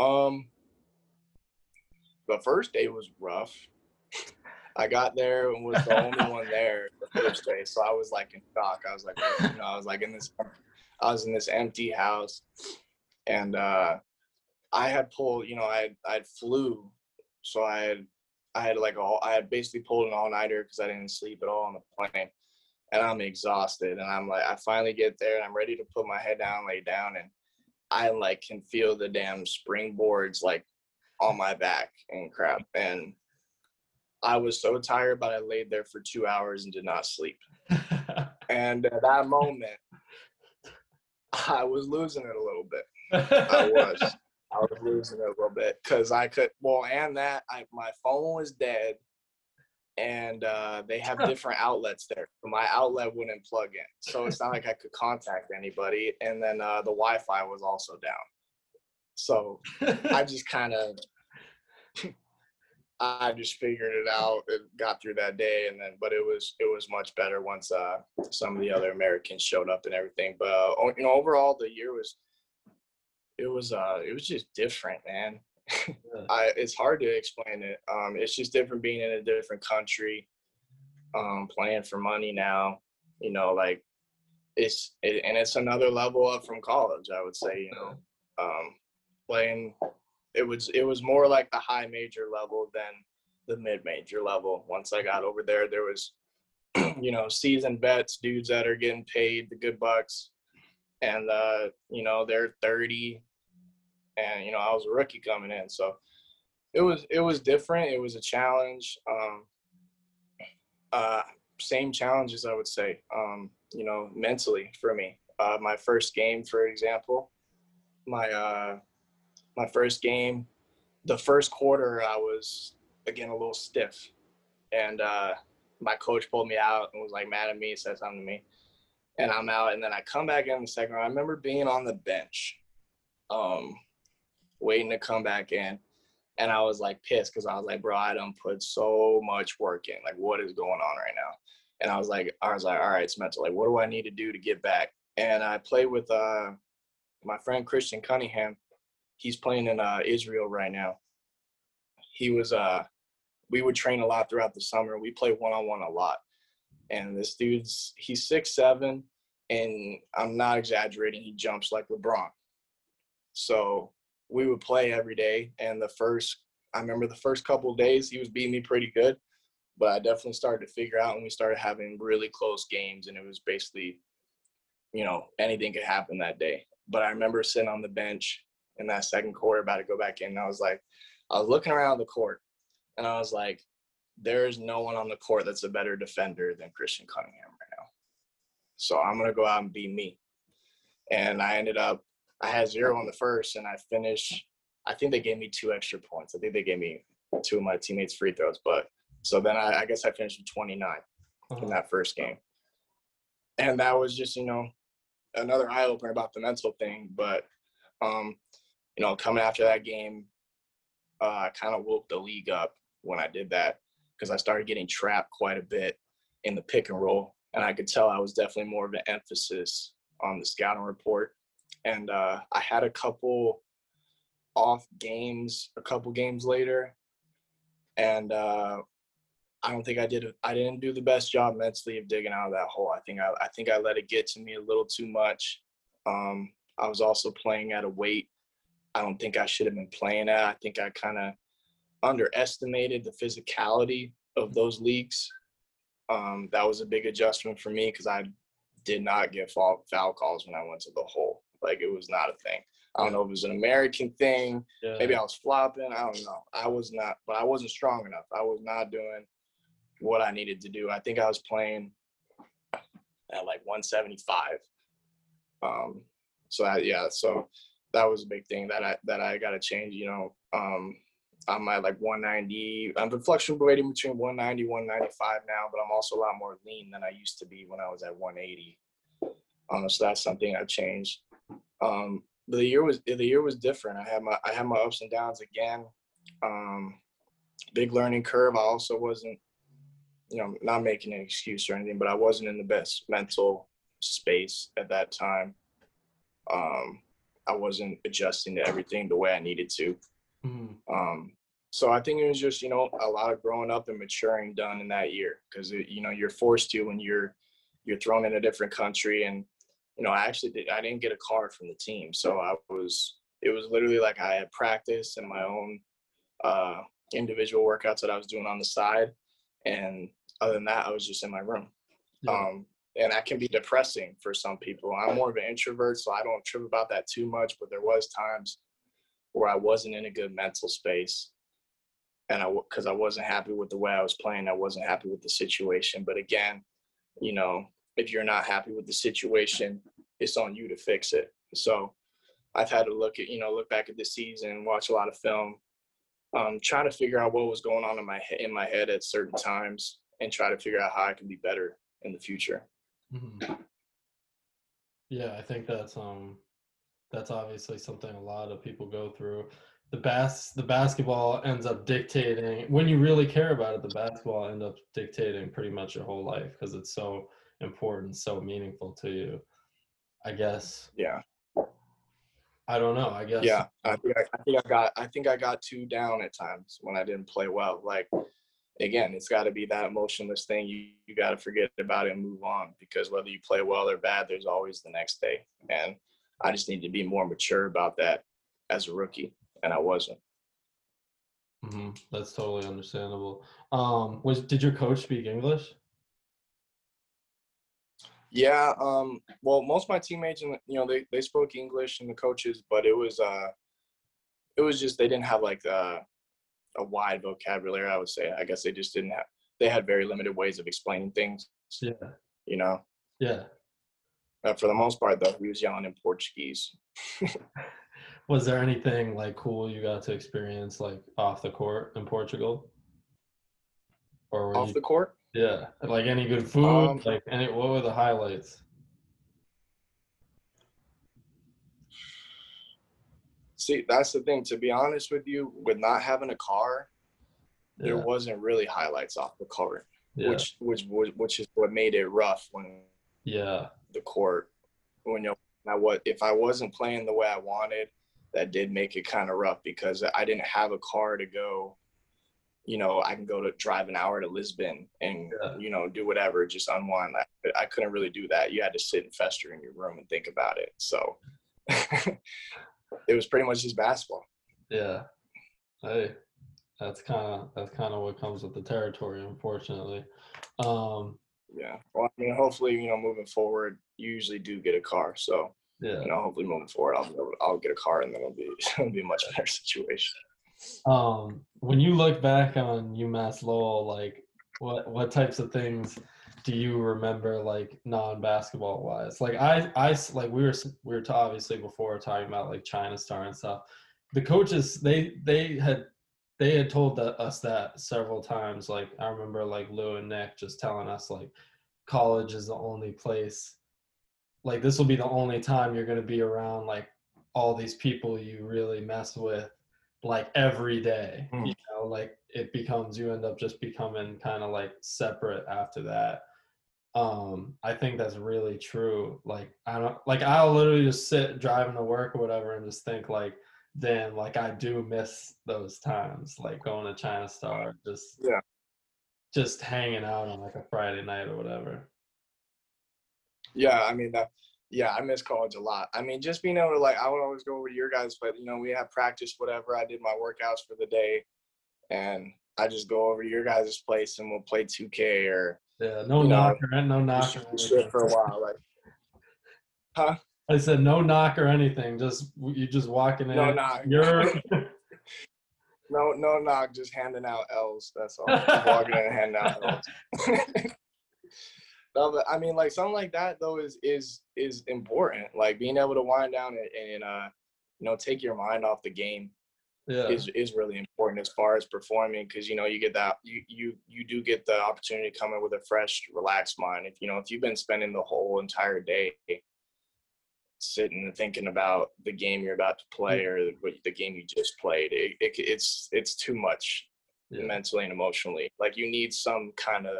Um, the first day was rough. I got there and was the only one <laughs> there the first day, so I was like in shock. I was like, you know, I was like in this, I was in this empty house, and uh, I had pulled, you know, I had, I flew, so I had, I had like all, I had basically pulled an all nighter because I didn't sleep at all on the plane, and I'm exhausted, and I'm like, I finally get there and I'm ready to put my head down, lay down, and I like can feel the damn springboards like on my back and crap. And I was so tired, but I laid there for two hours and did not sleep. <laughs> and at that moment, I was losing it a little bit. I was. <laughs> I was losing it a little bit because I could. Well, and that I my phone was dead and uh, they have different outlets there. My outlet wouldn't plug in, so it's not like I could contact anybody. And then uh, the Wi-Fi was also down, so <laughs> I just kind of, I just figured it out. It got through that day, and then, but it was it was much better once uh, some of the other Americans showed up and everything. But uh, you know, overall, the year was, it was uh, it was just different, man. I, it's hard to explain it. Um, it's just different being in a different country, um, playing for money now. You know, like it's it, and it's another level up from college. I would say, you know, um, playing. It was it was more like the high major level than the mid major level. Once I got over there, there was, <clears throat> you know, seasoned vets, dudes that are getting paid the good bucks, and uh, you know they're 30, and you know I was a rookie coming in, so it was it was different. It was a challenge. Um, uh, same challenges, I would say. Um, you know, mentally for me. Uh, my first game, for example, my uh, my first game, the first quarter, I was again a little stiff, and uh, my coach pulled me out and was like mad at me, said something to me, and I'm out. And then I come back in the second. I remember being on the bench. Um, waiting to come back in. And I was like pissed because I was like, bro, I don't put so much work in. Like, what is going on right now? And I was like, I was like, all right, it's mental. Like, what do I need to do to get back? And I played with uh, my friend Christian Cunningham. He's playing in uh, Israel right now. He was uh, we would train a lot throughout the summer. We play one on one a lot. And this dude's he's six seven, and I'm not exaggerating. He jumps like LeBron. So we would play every day. And the first, I remember the first couple days, he was beating me pretty good. But I definitely started to figure out, and we started having really close games, and it was basically, you know, anything could happen that day. But I remember sitting on the bench in that second quarter, about to go back in, and I was like, I was looking around the court, and I was like, there is no one on the court that's a better defender than Christian Cunningham right now. So I'm gonna go out and be me. And I ended up I had zero on the first, and I finished. I think they gave me two extra points. I think they gave me two of my teammates free throws, but so then I, I guess I finished with 29 uh-huh. in that first game, and that was just you know another eye opener about the mental thing. But um, you know, coming after that game, uh, I kind of woke the league up when I did that because I started getting trapped quite a bit in the pick and roll and I could tell I was definitely more of an emphasis on the scouting report. And uh, I had a couple off games, a couple games later, and uh, I don't think I did. I didn't do the best job mentally of digging out of that hole. I think I, I think I let it get to me a little too much. Um, I was also playing at a weight I don't think I should have been playing at. I think I kind of underestimated the physicality of those leagues. Um, that was a big adjustment for me because I did not get foul, foul calls when I went to the hole. Like it was not a thing. I don't know if it was an American thing. Yeah. Maybe I was flopping. I don't know. I was not, but I wasn't strong enough. I was not doing what I needed to do. I think I was playing at like 175. Um, so I, yeah, so that was a big thing that I that I got to change. You know, um, I'm at like 190. I've been fluctuating between 190, 195 now, but I'm also a lot more lean than I used to be when I was at 180. Um, so that's something I changed. Um, the year was the year was different. I had my I had my ups and downs again. Um, big learning curve. I also wasn't, you know, not making an excuse or anything, but I wasn't in the best mental space at that time. Um, I wasn't adjusting to everything the way I needed to. Mm-hmm. Um, so I think it was just you know a lot of growing up and maturing done in that year because you know you're forced to when you're you're thrown in a different country and you know I actually did I didn't get a card from the team so I was it was literally like I had practice and my own uh, individual workouts that I was doing on the side and other than that I was just in my room. Yeah. Um, and that can be depressing for some people. I'm more of an introvert, so I don't trip about that too much. But there was times where I wasn't in a good mental space, and I because I wasn't happy with the way I was playing, I wasn't happy with the situation. But again, you know, if you're not happy with the situation, it's on you to fix it. So I've had to look at you know look back at the season, watch a lot of film, um, trying to figure out what was going on in my in my head at certain times, and try to figure out how I can be better in the future. Mm-hmm. Yeah, I think that's um that's obviously something a lot of people go through. The bas the basketball ends up dictating when you really care about it. The basketball end up dictating pretty much your whole life because it's so important, so meaningful to you. I guess. Yeah. I don't know. I guess. Yeah, I think I, I think I got I think I got too down at times when I didn't play well. Like again, it's got to be that emotionless thing. You you got to forget about it and move on because whether you play well or bad, there's always the next day. And I just need to be more mature about that as a rookie, and I wasn't. Mm-hmm. That's totally understandable. Um, was did your coach speak English? Yeah. Um, well, most of my teammates, you know, they they spoke English and the coaches, but it was uh, it was just they didn't have like the a wide vocabulary. I would say. I guess they just didn't have. They had very limited ways of explaining things. Yeah. You know. Yeah. But for the most part, though, he was yelling in Portuguese. <laughs> was there anything like cool you got to experience like off the court in Portugal? Or off you, the court? Yeah, like any good food. Um, like any, what were the highlights? See, that's the thing. To be honest with you, with not having a car, yeah. there wasn't really highlights off the court, yeah. which which which is what made it rough when yeah the court when you know what if I wasn't playing the way I wanted, that did make it kind of rough because I didn't have a car to go. You know, I can go to drive an hour to Lisbon and yeah. you know do whatever, just unwind. I, I couldn't really do that. You had to sit and fester in your room and think about it. So <laughs> it was pretty much just basketball. Yeah. Hey, that's kind of that's kind of what comes with the territory, unfortunately. Um, yeah. Well, I mean, hopefully, you know, moving forward, you usually do get a car. So, yeah. you know, hopefully moving forward, I'll I'll get a car, and then it'll be <laughs> it'll be a much better situation. Um, when you look back on UMass Lowell, like what what types of things do you remember like non-basketball wise? Like i i like we were we were obviously before talking about like china star and stuff the coaches they they had they had told us that several times. Like i remember like lou and nick just telling us like college is the only place like this will be the only time you're going to be around like all these people you really mess with like every day mm. you know like it becomes you end up just becoming kind of like separate after that um i think that's really true like i don't like i'll literally just sit driving to work or whatever and just think like then like i do miss those times like going to china star just Yeah. just hanging out on like a friday night or whatever Yeah, I mean that. Yeah, I miss college a lot. I mean, just being able to like, I would always go over to your guys' but you know, we have practice, whatever. I did my workouts for the day, and I just go over to your guys' place and we'll play 2K or yeah no You know, knock or no knock just anything. for a while. Like, huh? i said no knock or anything just you just walking in No knock. you're <laughs> <laughs> No, no knock. Just handing out L's. That's all. <laughs> Walking in and handing out L's. No, but I mean, like something like that though is is is important. Like being able to wind down and, and uh, you know, take your mind off the game yeah is is really important as far as performing because you know you get that you you you do get the opportunity to come in with a fresh relaxed mind if you know if you've been spending the whole entire day sitting and thinking about the game you're about to play or the game you just played it, it it's it's too much yeah. mentally and emotionally like you need some kind of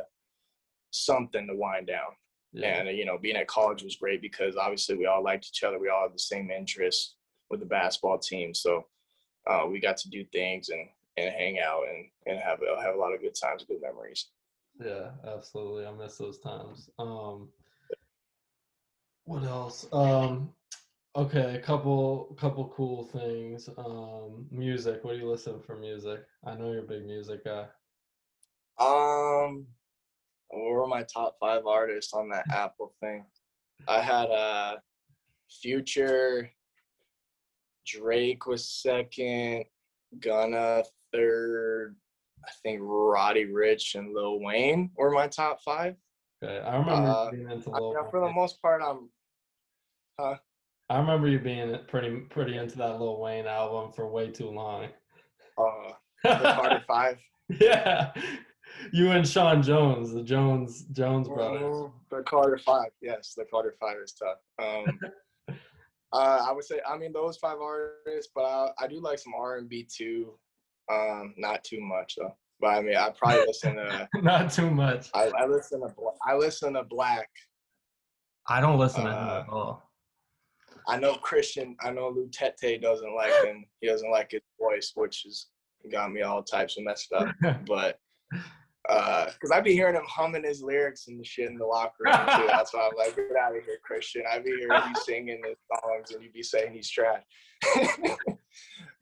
something to wind down yeah. and you know being at college was great because obviously we all liked each other we all had the same interests with the basketball team so uh, we got to do things and and hang out and and have a, have a lot of good times good memories Yeah, absolutely. I miss those times. Um what else? Um okay, a couple couple cool things. Um music. What do you listen for music? I know you're a big music guy. um what were my top five artists on that apple thing i had uh future drake was second gunna third i think roddy ricch and lil wayne were my top five Okay. I remember Uh, being into I Lil mean, for the most part i'm Huh? I remember you being pretty pretty into that Lil Wayne album for way too long. uh <laughs> the carter five yeah. You and Sean Jones, the Jones Jones brothers. Mhm, The Carter Five, yes, the Carter Five is tough. Um, <laughs> uh, I would say, I mean, those five artists, but I, I do like some R and B too. Um, not too much though. But I mean, I probably listen to. <laughs> Not too much. I, I listen to. I listen to Black. I don't listen to him Uh, at all. I know Christian. I know Lutete doesn't like him. He doesn't like his voice, which has got me all types of messed up. <laughs> But because I'd be hearing him humming his lyrics and shit in the locker room too. <laughs> That's why I'm like, get out of here, Christian. I'd be hearing you singing his songs and you'd be saying he's trash. <laughs>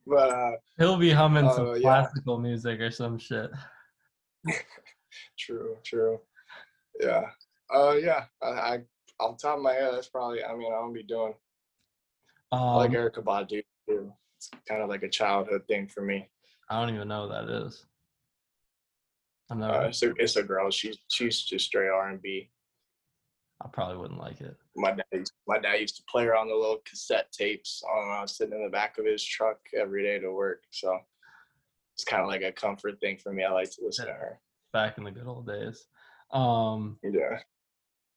but uh, He'll be humming Oh, some yeah. classical music or some shit. <laughs> true, true. Yeah. Uh, yeah. I, I off the top of my head, that's probably. I mean, I'm gonna be doing. Um, I like Erykah Badu too. It's kind of like a childhood thing for me. I don't even know what that is. I'm never, Uh, it's a it's a girl. She's she's just straight R and B. I probably wouldn't like it. my dad used, my dad used to play her on the little cassette tapes on I was sitting in the back of his truck every day to work. So it's kind of like a comfort thing for me. I like to listen to her. Back in the good old days. Um, Yeah.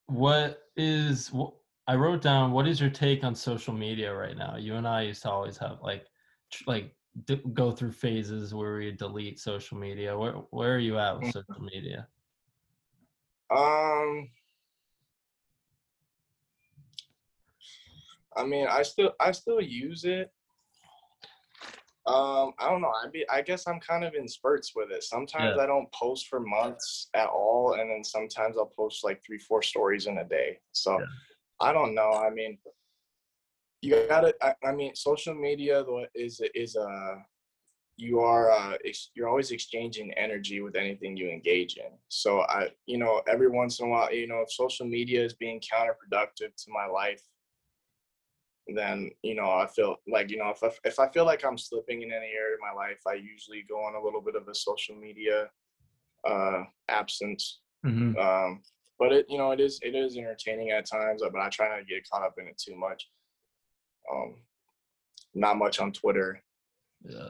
what is wh- I wrote down? What is your take on social media right now? You and I used to always have like, tr- like d- go through phases where we delete social media. Where where are you at with social media? Um I mean, I still I still use it. Um, I don't know. I be I guess I'm kind of in spurts with it. Sometimes Yeah. I don't post for months at all, and then sometimes I'll post like three, four stories in a day. So Yeah. I don't know. I mean, you gotta. I, I mean, social media is is uh you are uh ex- you're always exchanging energy with anything you engage in. So I, you know, every once in a while, you know, if social media is being counterproductive to my life, then you know I feel like you know if I, if I feel like I'm slipping in any area of my life, I usually go on a little bit of a social media uh absence. Mm-hmm. Um, but it you know it is it is entertaining at times, but I try not to get caught up in it too much. Um, not much on Twitter. Yeah.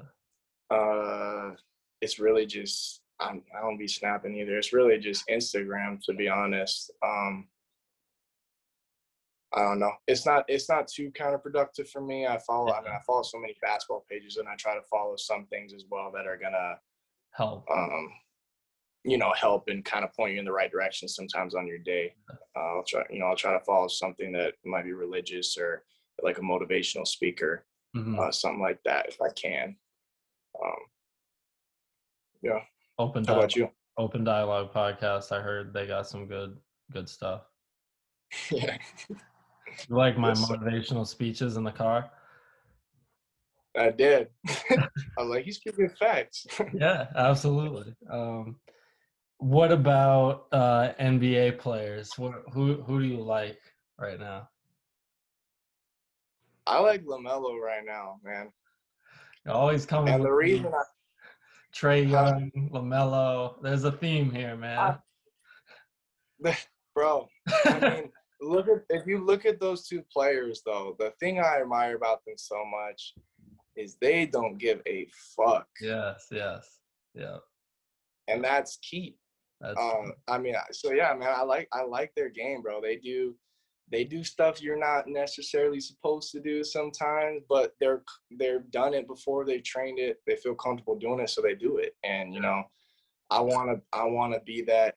Uh, it's really just I'm, I don't be snapping either. It's really just Instagram to be honest. Um, I don't know. It's not it's not too counterproductive for me. I follow I mean I follow so many basketball pages and I try to follow some things as well that are gonna Help. um you know, help and kind of point you in the right direction sometimes on your day. Uh, I'll try, you know, I'll try to follow something that might be religious or like a motivational speaker, Mhm. uh, something like that if I can. Um, yeah. Open How dialogue, about you? Open Dialogue podcast. I heard they got some good good stuff. <laughs> yeah. You like my motivational speeches in the car? I did. <laughs> I was like, he's giving facts. <laughs> Yeah, absolutely. Um, what about uh, NBA players? What, who who do you like right now? I like Lamelo right now, man. You're always coming. And the reason. I Trey? Young, Lamelo. There's a theme here, man. <laughs> bro, I mean, look at if you look at those two players though, the thing I admire about them so much is they don't give a fuck. yes, yes, yeah. And that's key. That's Um, I mean, so yeah, man, I like I like their game, bro. They do they do stuff you're not necessarily supposed to do sometimes, but they're they've done it before, they've trained it, they feel comfortable doing it, so they do it. And you know, I wanna I wanna be that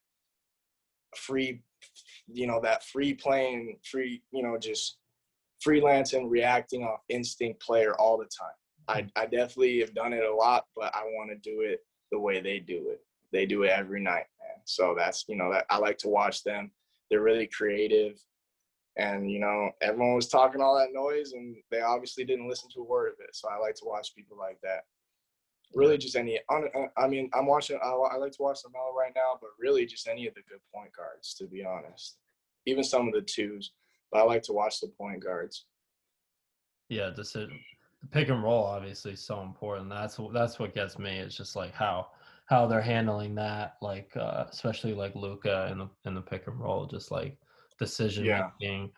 free, you know, that free playing, free, you know, just freelancing, reacting off instinct player all the time. I, mm. I definitely have done it a lot, but I want to do it the way they do it. They do it every night, man. So that's you know that I like to watch them. They're really creative, and you know everyone was talking all that noise, and they obviously didn't listen to a word of it. So I like to watch people like that. Really, just any. uh, I mean, I'm watching. I, like to watch the Melo right now, but really, just any of the good point guards, to be honest. Even some of the twos, but I like to watch the point guards. yeah. Just it, pick and roll obviously is so important. That's that's what gets me. It's just like how how they're handling that, like uh, especially like Luka in the in the pick and roll, just like decision Yeah. making.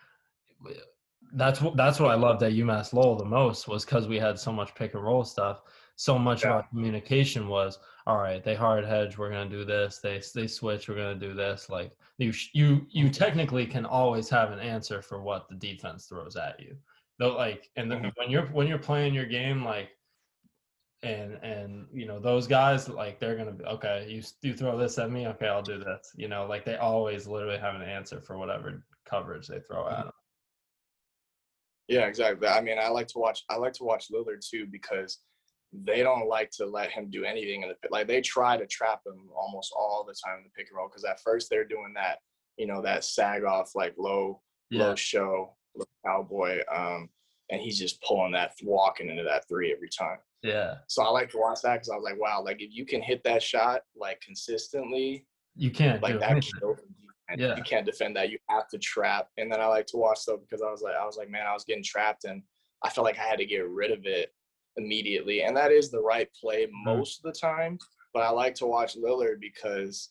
That's what that's what I loved at UMass Lowell the most was because we had so much pick and roll stuff. So much of Yeah. our communication was all right. They hard hedge. We're gonna do this. They they switch. We're gonna do this. Like you you you technically can always have an answer for what the defense throws at you. Though like and the, Mhm. when you're when you're playing your game like and and you know those guys like they're gonna be okay you you throw this at me okay i'll do this you know like they always literally have an answer for whatever coverage they throw at them Yeah, exactly. I mean, I like to watch. I like to watch Lillard too because they don't like to let him do anything in the pit. Like they try to trap him almost all the time in the pick and roll because at first they're doing that, you know, that sag off like low yeah low show low cowboy, um, and he's just pulling that walking into that three every time. yeah So I like to watch that because I was like, wow, like if you can hit that shot like consistently, you can't like that anything. kills the defense. <laughs> Yeah. You can't defend that. You have to trap. And then I like to watch stuff because I was like, I was like, man, I was getting trapped and I felt like I had to get rid of it immediately. And that is the right play mm. most of the time. But I like to watch Lillard because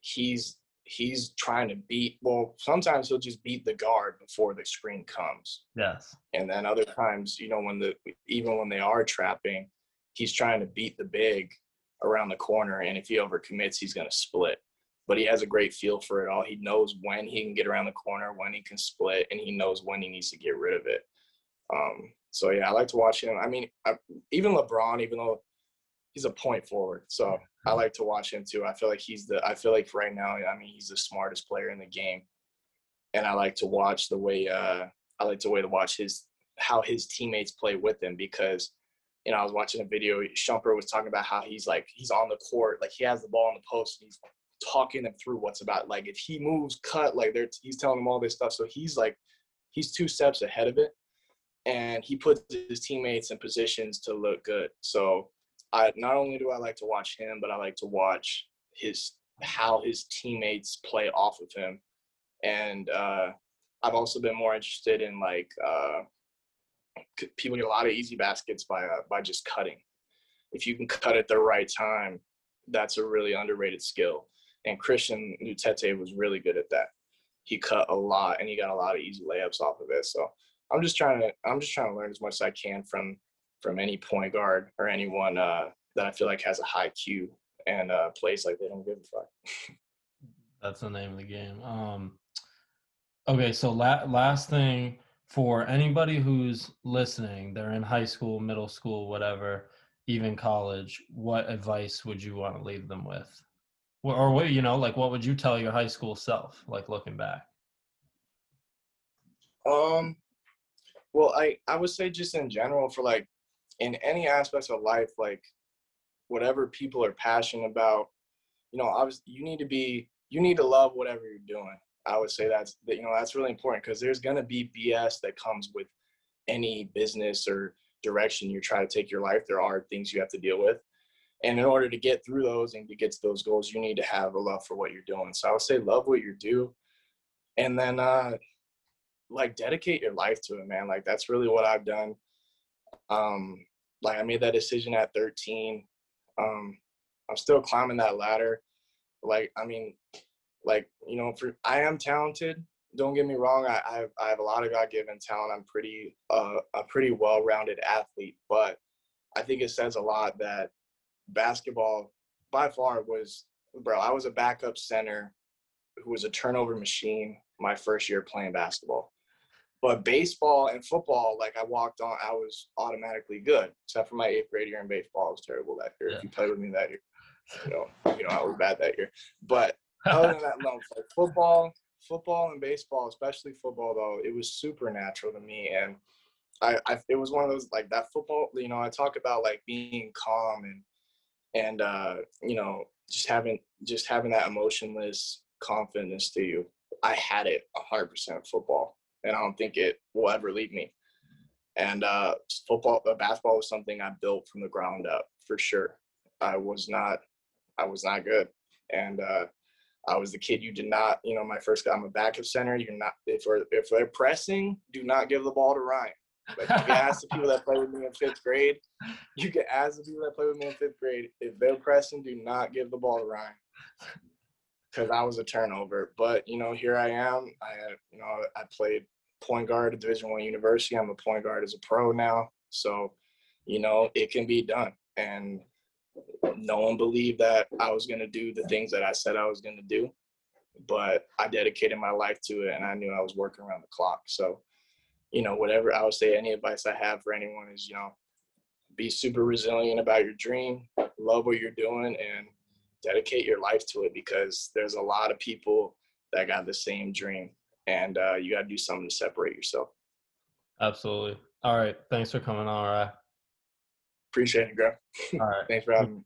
he's he's trying to beat well, sometimes he'll just beat the guard before the screen comes. yes And then other times, you know, when the even when they are trapping, he's trying to beat the big around the corner. And if he overcommits, he's gonna split. But he has a great feel for it all. He knows when he can get around the corner, when he can split, and he knows when he needs to get rid of it. Um, so yeah, I like to watch him. I mean, I, even LeBron, even though he's a point forward, so I like to watch him too. I feel like he's the. I feel like right now, I mean, he's the smartest player in the game, and I like to watch the way. Uh, I like to way to watch his how his teammates play with him because you know I was watching a video. Shumpert was talking about how he's like he's on the court, like he has the ball in the post, and he's talking them through what's about. Like if he moves, cut. Like they're he's telling them all this stuff. So he's like he's two steps ahead of it, and he puts his teammates in positions to look good. So I not only do I like to watch him, but I like to watch his how his teammates play off of him, and uh, I've also been more interested in like uh, people get a lot of easy baskets by uh, by just cutting. If you can cut at the right time, that's a really underrated skill. And Christian Lutete was really good at that. He cut a lot, and he got a lot of easy layups off of it. So I'm just trying to I'm just trying to learn as much as I can from from any point guard or anyone uh, that I feel like has a high Q and uh, plays like they don't give a fuck. <laughs> that's the name of the game um okay so la- last thing for anybody who's listening they're in high school middle school whatever even college what advice would you want to leave them with or what you know, like what would you tell your high school self, like looking back? Um, well, I I would say just in general for like in any aspects of life, like whatever people are passionate about, you know, obviously you need to be you need to love whatever you're doing. I would say that's that you know that's really important because there's gonna be BS that comes with any business or direction you try to take your life. There are things you have to deal with. And in order to get through those and to get to those goals, you need to have a love for what you're doing. So I would say love what you do. And then uh like dedicate your life to it, man. Like that's really what I've done. Um, like I made that decision at 13. Um, I'm still climbing that ladder. Like, I mean, like, you know, for I am talented. Don't get me wrong. I, I have, I have a lot of God-given talent. I'm pretty uh, a pretty well-rounded athlete, but I think it says a lot that basketball by far was bro. I was a backup center who was a turnover machine my first year playing basketball. But baseball and football, like I walked on, I was automatically good. Except for my eighth grade year in baseball, I was terrible that year. Yeah. If you played with me that year, you know, you know, I was bad that year. But <laughs> other than that, no, like football, football and baseball, especially football though, it was supernatural to me. And I, I, it was one of those like that football. You know, I talk about like being calm and and uh, you know just having just having that emotionless confidence to you. I had it 100% football and I don't think it will ever leave me. And uh, football, uh, basketball was something I built from the ground up for sure. I was not, I was not good, and uh, I was the kid you did not, you know, my first. I'm a backup center. You're not if we're if they're pressing, do not give the ball to Ryan. Like you can ask the people that play with me in fifth grade. You can ask the people that play with me in fifth grade if they're pressing, do not give the ball to Ryan because I was a turnover. But you know, here I am. I you know I played point guard at Division One university. I'm a point guard as a pro now, so you know it can be done. And no one believed that I was going to do the things that I said I was going to do, but I dedicated my life to it, and I knew I was working around the clock. So, you know, whatever I would say, any advice I have for anyone is, you know, be super resilient about your dream, love what you're doing, and dedicate your life to it because there's a lot of people that got the same dream and uh, you got to do something to separate yourself. Absolutely. All right. Thanks for coming on. All right. Appreciate it, bro. All right. <laughs> Thanks for having me.